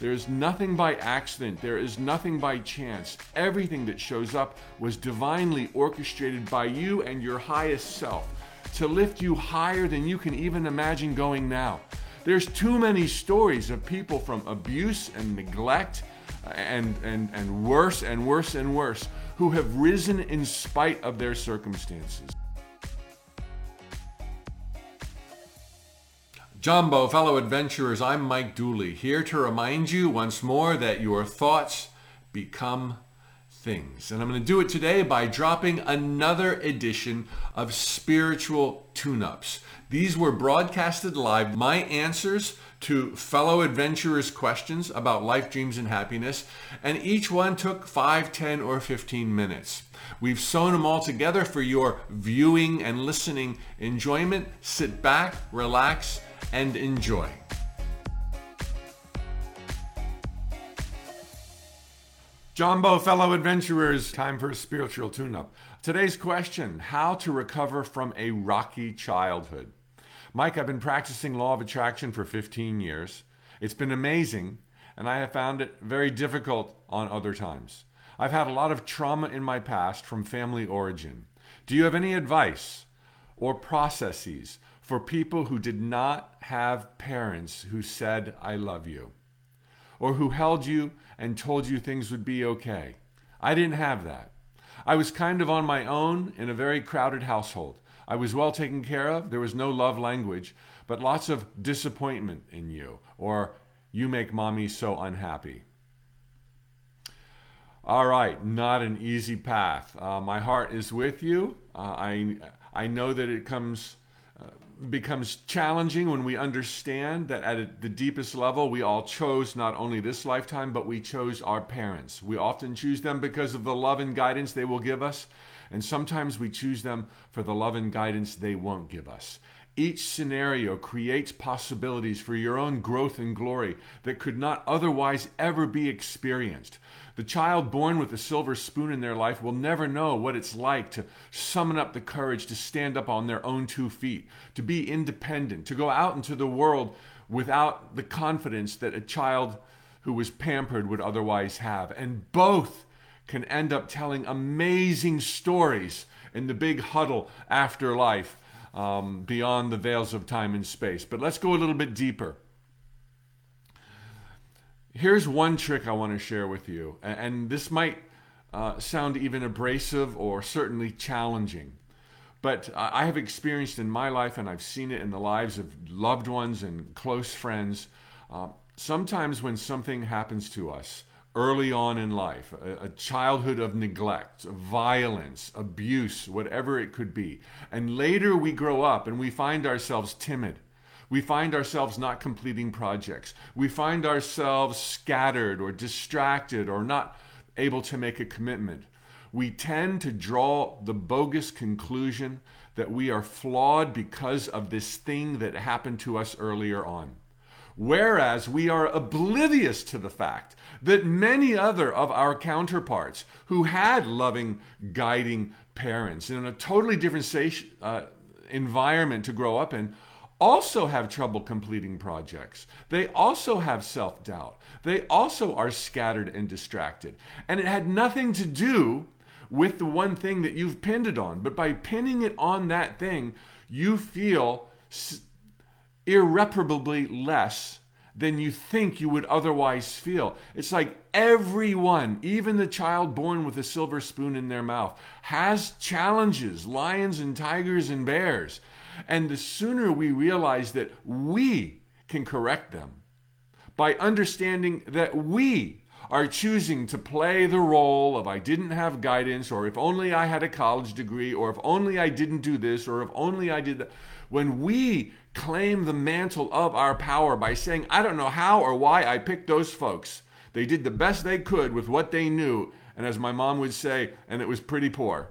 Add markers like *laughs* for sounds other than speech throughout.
There is nothing by accident. There is nothing by chance. Everything that shows up was divinely orchestrated by you and your highest self to lift you higher than you can even imagine going now. There's too many stories of people from abuse and neglect uh, and, and, and worse and worse and worse who have risen in spite of their circumstances. Jumbo, fellow adventurers, I'm Mike Dooley, here to remind you once more that your thoughts become things. And I'm going to do it today by dropping another edition of Spiritual Tune Ups. These were broadcasted live, my answers to fellow adventurers' questions about life, dreams, and happiness, and each one took 5, 10, or 15 minutes. We've sewn them all together for your viewing and listening enjoyment. Sit back, relax, and enjoy. Jumbo, fellow adventurers, time for a spiritual tune up. Today's question How to recover from a rocky childhood. Mike, I've been practicing law of attraction for 15 years. It's been amazing, and I have found it very difficult on other times. I've had a lot of trauma in my past from family origin. Do you have any advice or processes for people who did not have parents who said, I love you, or who held you and told you things would be okay. I didn't have that. I was kind of on my own in a very crowded household. I was well taken care of. There was no love language, but lots of disappointment in you, or you make mommy so unhappy. All right, not an easy path. Uh, my heart is with you. Uh, I I know that it comes becomes challenging when we understand that at the deepest level, we all chose not only this lifetime, but we chose our parents. We often choose them because of the love and guidance they will give us, and sometimes we choose them for the love and guidance they won't give us. Each scenario creates possibilities for your own growth and glory that could not otherwise ever be experienced. The child born with a silver spoon in their life will never know what it's like to summon up the courage to stand up on their own two feet, to be independent, to go out into the world without the confidence that a child who was pampered would otherwise have. And both can end up telling amazing stories in the big huddle after life um, beyond the veils of time and space. But let's go a little bit deeper. Here's one trick I want to share with you, and this might uh, sound even abrasive or certainly challenging. But I have experienced in my life, and I've seen it in the lives of loved ones and close friends. Uh, sometimes when something happens to us early on in life, a, childhood of neglect, violence, abuse, whatever it could be, and later we grow up and we find ourselves timid we find ourselves not completing projects. We find ourselves scattered or distracted or not able to make a commitment. We tend to draw the bogus conclusion that we are flawed because of this thing that happened to us earlier on. Whereas we are oblivious to the fact that many other of our counterparts who had loving, guiding parents in a totally different uh, environment to grow up in also have trouble completing projects. They also have self doubt. They also are scattered and distracted. And it had nothing to do with the one thing that you've pinned it on. But by pinning it on that thing, you feel irreparably less than you think you would otherwise feel. It's like everyone, even the child born with a silver spoon in their mouth, has challenges lions and tigers and bears. And the sooner we realize that we can correct them by understanding that we are choosing to play the role of I didn't have guidance, or if only I had a college degree, or if only I didn't do this, or if only I did that. When we claim the mantle of our power by saying, I don't know how or why I picked those folks, they did the best they could with what they knew. And as my mom would say, and it was pretty poor.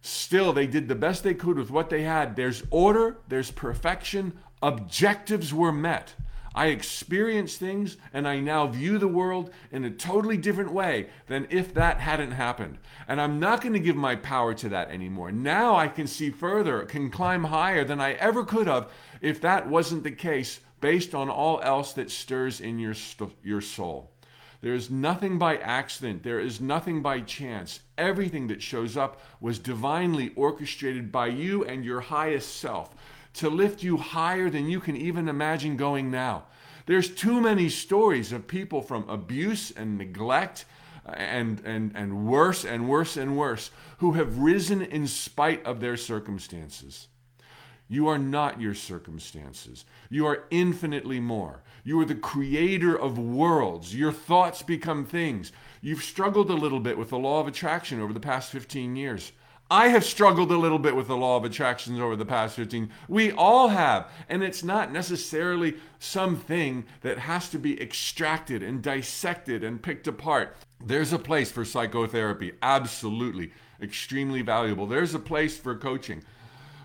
Still, they did the best they could with what they had. There's order, there's perfection, objectives were met. I experience things and I now view the world in a totally different way than if that hadn't happened. And I'm not going to give my power to that anymore. Now I can see further, can climb higher than I ever could have if that wasn't the case based on all else that stirs in your, your soul. There is nothing by accident. There is nothing by chance. Everything that shows up was divinely orchestrated by you and your highest self to lift you higher than you can even imagine going now. There's too many stories of people from abuse and neglect uh, and, and, and worse and worse and worse who have risen in spite of their circumstances. You are not your circumstances. You are infinitely more. You are the creator of worlds. Your thoughts become things. You've struggled a little bit with the law of attraction over the past 15 years. I have struggled a little bit with the law of attractions over the past 15. We all have. And it's not necessarily something that has to be extracted and dissected and picked apart. There's a place for psychotherapy, absolutely, extremely valuable. There's a place for coaching.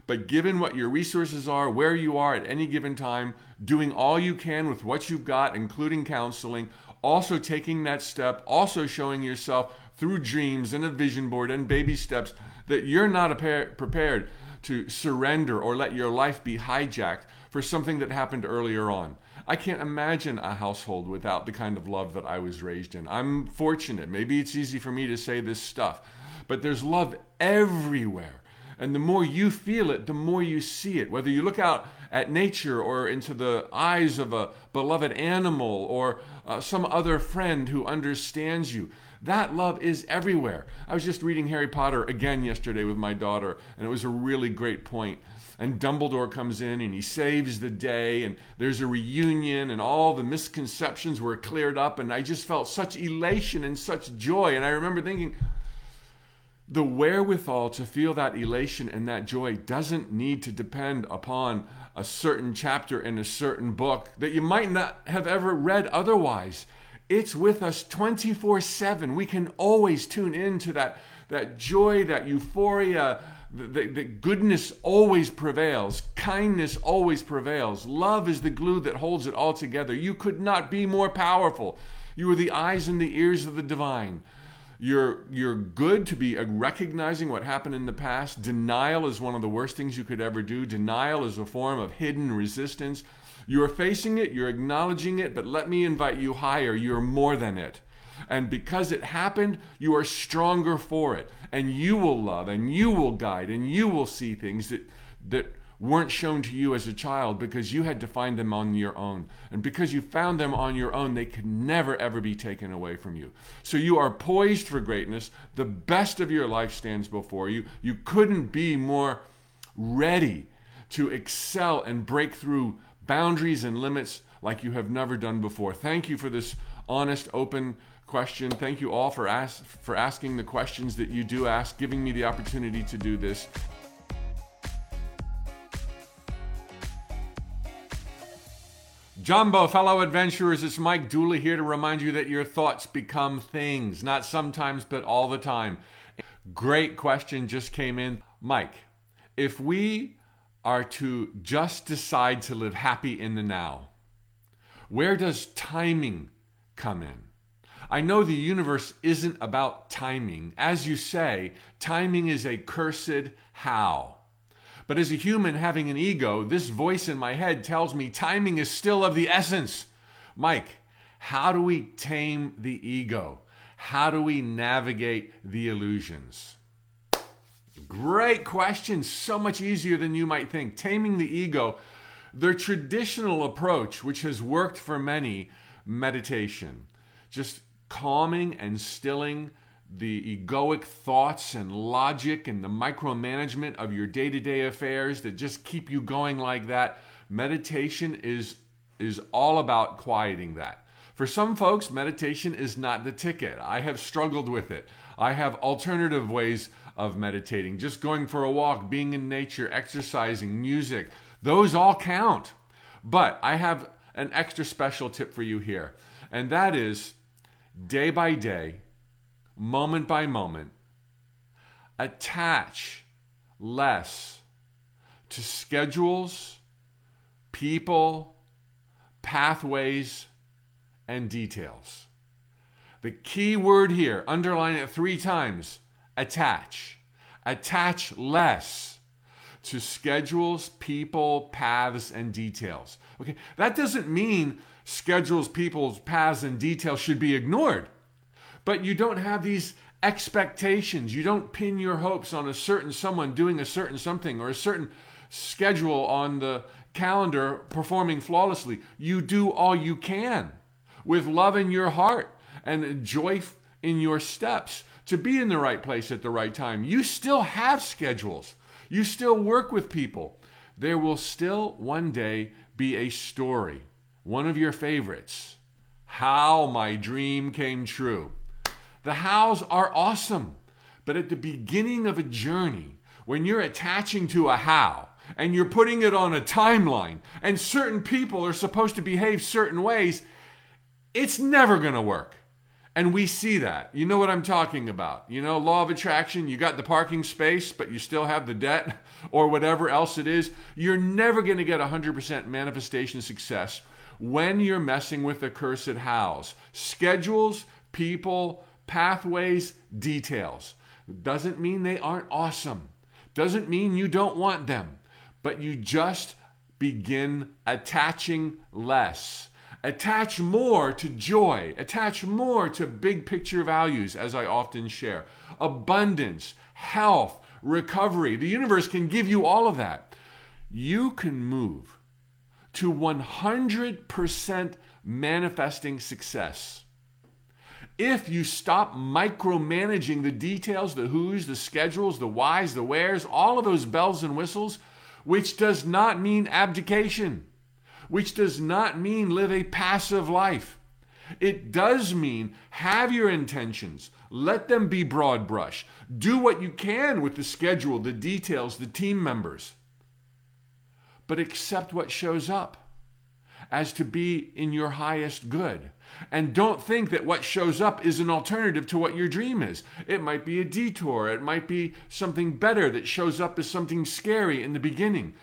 But given what your resources are, where you are at any given time, doing all you can with what you've got, including counseling, also taking that step, also showing yourself through dreams and a vision board and baby steps that you're not prepared to surrender or let your life be hijacked for something that happened earlier on. I can't imagine a household without the kind of love that I was raised in. I'm fortunate. Maybe it's easy for me to say this stuff, but there's love everywhere. And the more you feel it, the more you see it. Whether you look out at nature or into the eyes of a beloved animal or uh, some other friend who understands you, that love is everywhere. I was just reading Harry Potter again yesterday with my daughter, and it was a really great point. And Dumbledore comes in and he saves the day, and there's a reunion, and all the misconceptions were cleared up. And I just felt such elation and such joy. And I remember thinking, the wherewithal to feel that elation and that joy doesn't need to depend upon a certain chapter in a certain book that you might not have ever read otherwise. It's with us 24 7. We can always tune into that, that joy, that euphoria. That goodness always prevails, kindness always prevails. Love is the glue that holds it all together. You could not be more powerful. You are the eyes and the ears of the divine. You're, you're good to be recognizing what happened in the past. Denial is one of the worst things you could ever do. Denial is a form of hidden resistance. You are facing it, you're acknowledging it, but let me invite you higher. You're more than it. And because it happened, you are stronger for it. And you will love and you will guide and you will see things that, that weren't shown to you as a child because you had to find them on your own. And because you found them on your own, they could never, ever be taken away from you. So you are poised for greatness. The best of your life stands before you. You couldn't be more ready to excel and break through boundaries and limits like you have never done before. Thank you for this honest, open question. Thank you all for, for asking the questions that you do ask, giving me the opportunity to do this. Jumbo, fellow adventurers, it's Mike Dooley here to remind you that your thoughts become things, not sometimes, but all the time. Great question just came in. Mike, if we are to just decide to live happy in the now. Where does timing come in? I know the universe isn't about timing. As you say, timing is a cursed how. But as a human having an ego, this voice in my head tells me timing is still of the essence. Mike, how do we tame the ego? How do we navigate the illusions? Great question. So much easier than you might think. Taming the ego. the traditional approach, which has worked for many, meditation. Just calming and stilling the egoic thoughts and logic and the micromanagement of your day to day affairs that just keep you going like that. Meditation is, is all about quieting that. For some folks, meditation is not the ticket. I have struggled with it. I have alternative ways of meditating, just going for a walk, being in nature, exercising, music. Those all count. But I have an extra special tip for you here, and that is day by day, moment by moment, attach less to schedules, people, pathways, and details. The key word here, underline it three times attach. Attach less to schedules, people, paths, and details. Okay, that doesn't mean schedules, people's paths, and details should be ignored. But you don't have these expectations. You don't pin your hopes on a certain someone doing a certain something or a certain schedule on the calendar performing flawlessly. You do all you can with love in your heart and joy in your steps to be in the right place at the right time. You still have schedules. You still work with people. There will still one day be a story, one of your favorites. How my dream came true. The hows are awesome, but at the beginning of a journey, when you're attaching to a how and you're putting it on a timeline and certain people are supposed to behave certain ways, it's never going to work. And we see that. You know what I'm talking about. You know, law of attraction, you got the parking space, but you still have the debt *laughs* or whatever else it is. You're never going to get 100% manifestation success when you're messing with the cursed hows. Schedules, people, pathways, details. Doesn't mean they aren't awesome. Doesn't mean you don't want them, but you just begin attaching less. Attach more to joy. Attach more to big picture values, as I often share. Abundance, health, recovery. The universe can give you all of that. You can move to 100% manifesting success if you stop micromanaging the details, the who's, the schedules, the whys, the wheres, all of those bells and whistles, which does not mean abdication, which does not mean live a passive life. It does mean have your intentions, let them be broad brush. Do what you can with the schedule, the details, the team members. But accept what shows up as to be in your highest good. And don't think that what shows up is an alternative to what your dream is. It might be a detour, it might be something better that shows up as something scary in the beginning.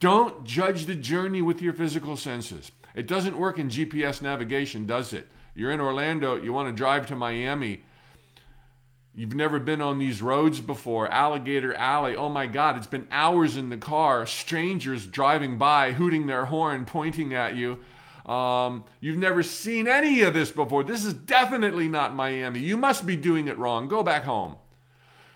Don't judge the journey with your physical senses. It doesn't work in GPS navigation, does it? You're in Orlando, you want to drive to Miami. You've never been on these roads before, Alligator Alley. Oh my God, it's been hours in the car, strangers driving by, hooting their horn, pointing at you. Um, you've never seen any of this before. This is definitely not Miami. You must be doing it wrong. Go back home.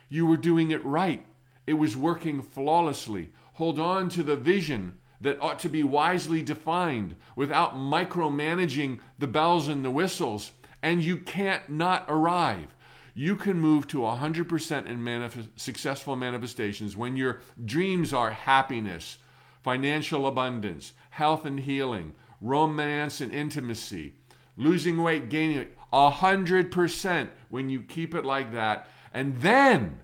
You were doing it right. It was working flawlessly. Hold on to the vision that ought to be wisely defined without micromanaging the bells and the whistles, and you can't not arrive. You can move to 100% in successful manifestations when your dreams are happiness, financial abundance, health and healing, romance and intimacy, losing weight, gaining weight, a hundred percent when you keep it like that. And then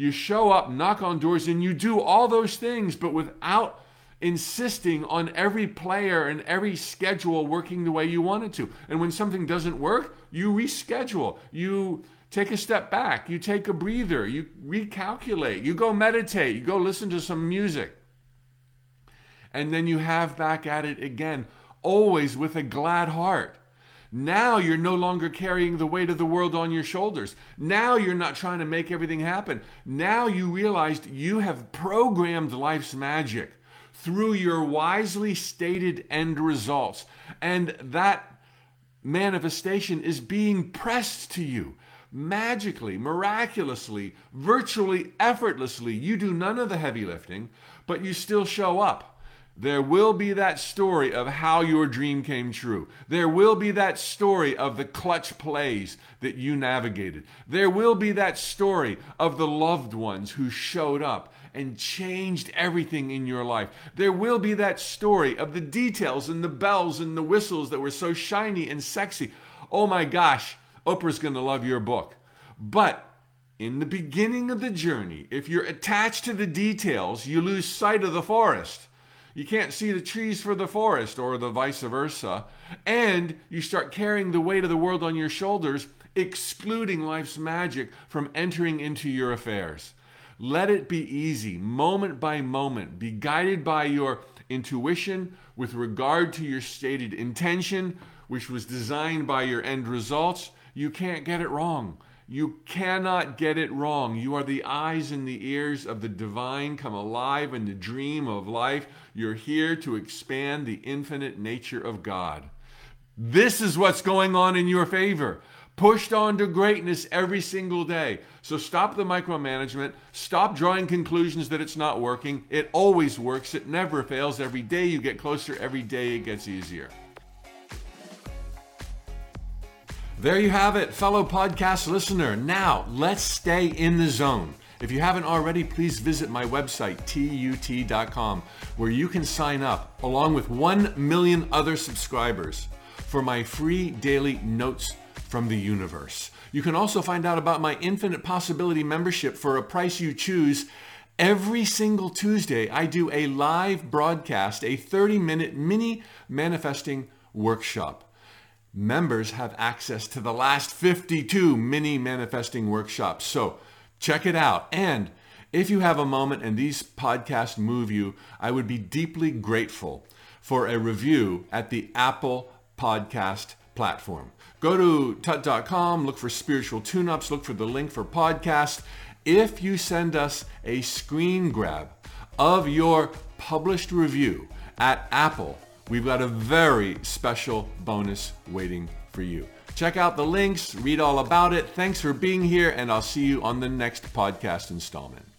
you show up, knock on doors, and you do all those things, but without insisting on every player and every schedule working the way you want it to. And when something doesn't work, you reschedule. You take a step back. You take a breather. You recalculate. You go meditate. You go listen to some music. And then you have back at it again always with a glad heart. Now you're no longer carrying the weight of the world on your shoulders. Now you're not trying to make everything happen. Now you realized you have programmed life's magic through your wisely stated end results. And that manifestation is being pressed to you magically, miraculously, virtually effortlessly. You do none of the heavy lifting, but you still show up. There will be that story of how your dream came true. There will be that story of the clutch plays that you navigated. There will be that story of the loved ones who showed up and changed everything in your life. There will be that story of the details and the bells and the whistles that were so shiny and sexy. Oh my gosh, Oprah's going to love your book. But in the beginning of the journey, if you're attached to the details, you lose sight of the forest. You can't see the trees for the forest, or the vice versa. And you start carrying the weight of the world on your shoulders, excluding life's magic from entering into your affairs. Let it be easy, moment by moment. Be guided by your intuition with regard to your stated intention, which was designed by your end results. You can't get it wrong. You cannot get it wrong. You are the eyes and the ears of the divine come alive in the dream of life. You're here to expand the infinite nature of God. This is what's going on in your favor. Pushed on to greatness every single day. So stop the micromanagement. Stop drawing conclusions that it's not working. It always works. It never fails. Every day you get closer, every day it gets easier. There you have it, fellow podcast listener. Now, let's stay in the zone. If you haven't already, please visit my website, tut.com, where you can sign up, along with 1 million other subscribers, for my free daily notes from the universe. You can also find out about my Infinite Possibility membership for a price you choose. Every single Tuesday, I do a live broadcast, a 30 minute mini manifesting workshop members have access to the last 52 mini manifesting workshops. So check it out. And if you have a moment and these podcasts move you, I would be deeply grateful for a review at the Apple Podcast platform. Go to tut.com, look for spiritual tune-ups, look for the link for podcast. If you send us a screen grab of your published review at Apple, we've got a very special bonus waiting for you. Check out the links, read all about it. Thanks for being here, and I'll see you on the next podcast installment.